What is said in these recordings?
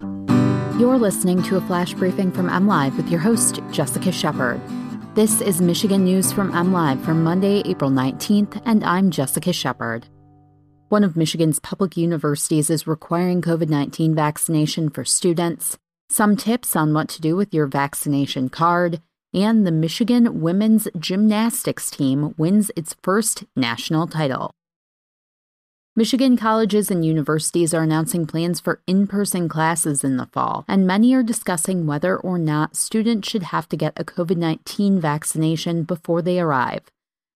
You're listening to a flash briefing from MLive with your host, Jessica Shepard. This is Michigan News from MLive for Monday, April 19th, and I'm Jessica Shepard. One of Michigan's public universities is requiring COVID 19 vaccination for students, some tips on what to do with your vaccination card, and the Michigan women's gymnastics team wins its first national title. Michigan colleges and universities are announcing plans for in person classes in the fall, and many are discussing whether or not students should have to get a COVID 19 vaccination before they arrive.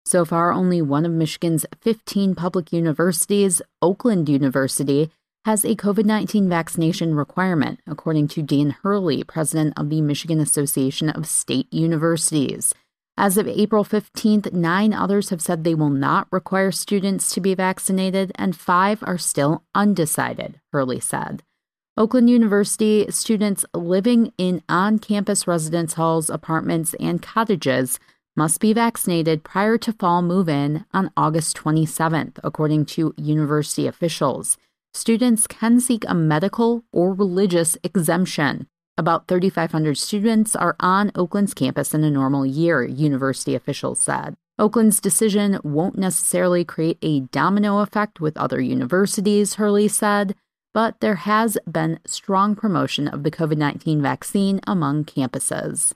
So far, only one of Michigan's 15 public universities, Oakland University, has a COVID 19 vaccination requirement, according to Dan Hurley, president of the Michigan Association of State Universities. As of April 15th, nine others have said they will not require students to be vaccinated, and five are still undecided, Hurley said. Oakland University students living in on campus residence halls, apartments, and cottages must be vaccinated prior to fall move in on August 27th, according to university officials. Students can seek a medical or religious exemption. About 3,500 students are on Oakland's campus in a normal year, university officials said. Oakland's decision won't necessarily create a domino effect with other universities, Hurley said, but there has been strong promotion of the COVID 19 vaccine among campuses.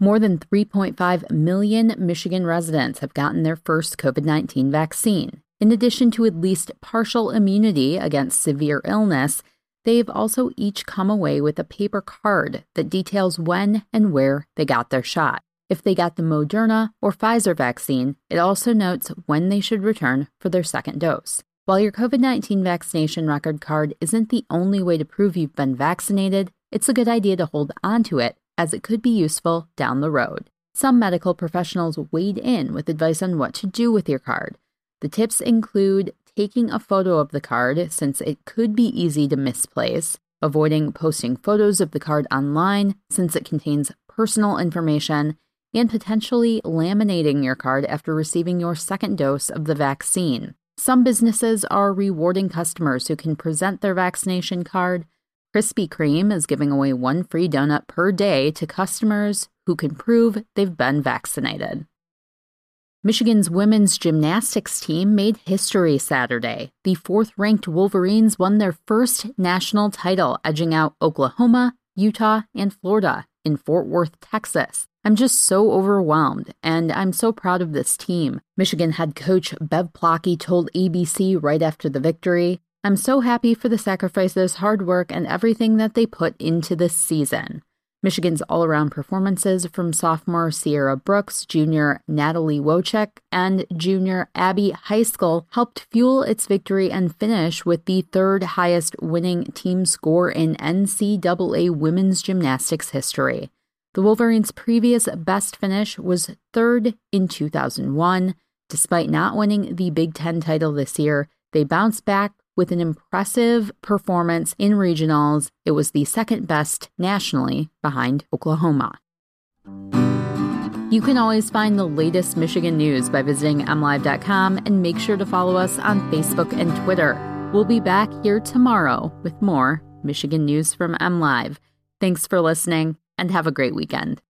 More than 3.5 million Michigan residents have gotten their first COVID 19 vaccine. In addition to at least partial immunity against severe illness, They've also each come away with a paper card that details when and where they got their shot. If they got the Moderna or Pfizer vaccine, it also notes when they should return for their second dose. While your COVID 19 vaccination record card isn't the only way to prove you've been vaccinated, it's a good idea to hold onto it as it could be useful down the road. Some medical professionals weighed in with advice on what to do with your card. The tips include taking a photo of the card since it could be easy to misplace, avoiding posting photos of the card online since it contains personal information, and potentially laminating your card after receiving your second dose of the vaccine. Some businesses are rewarding customers who can present their vaccination card. Krispy Kreme is giving away one free donut per day to customers who can prove they've been vaccinated. Michigan's women's gymnastics team made history Saturday. The fourth ranked Wolverines won their first national title, edging out Oklahoma, Utah, and Florida in Fort Worth, Texas. I'm just so overwhelmed, and I'm so proud of this team. Michigan head coach Bev Plocki told ABC right after the victory I'm so happy for the sacrifices, hard work, and everything that they put into this season. Michigan's all around performances from sophomore Sierra Brooks, junior Natalie Wojcik, and junior Abby Heiskell helped fuel its victory and finish with the third highest winning team score in NCAA women's gymnastics history. The Wolverines' previous best finish was third in 2001. Despite not winning the Big Ten title this year, they bounced back with an impressive performance in regionals. It was the second best nationally behind Oklahoma. You can always find the latest Michigan news by visiting mlive.com and make sure to follow us on Facebook and Twitter. We'll be back here tomorrow with more Michigan news from MLive. Thanks for listening and have a great weekend.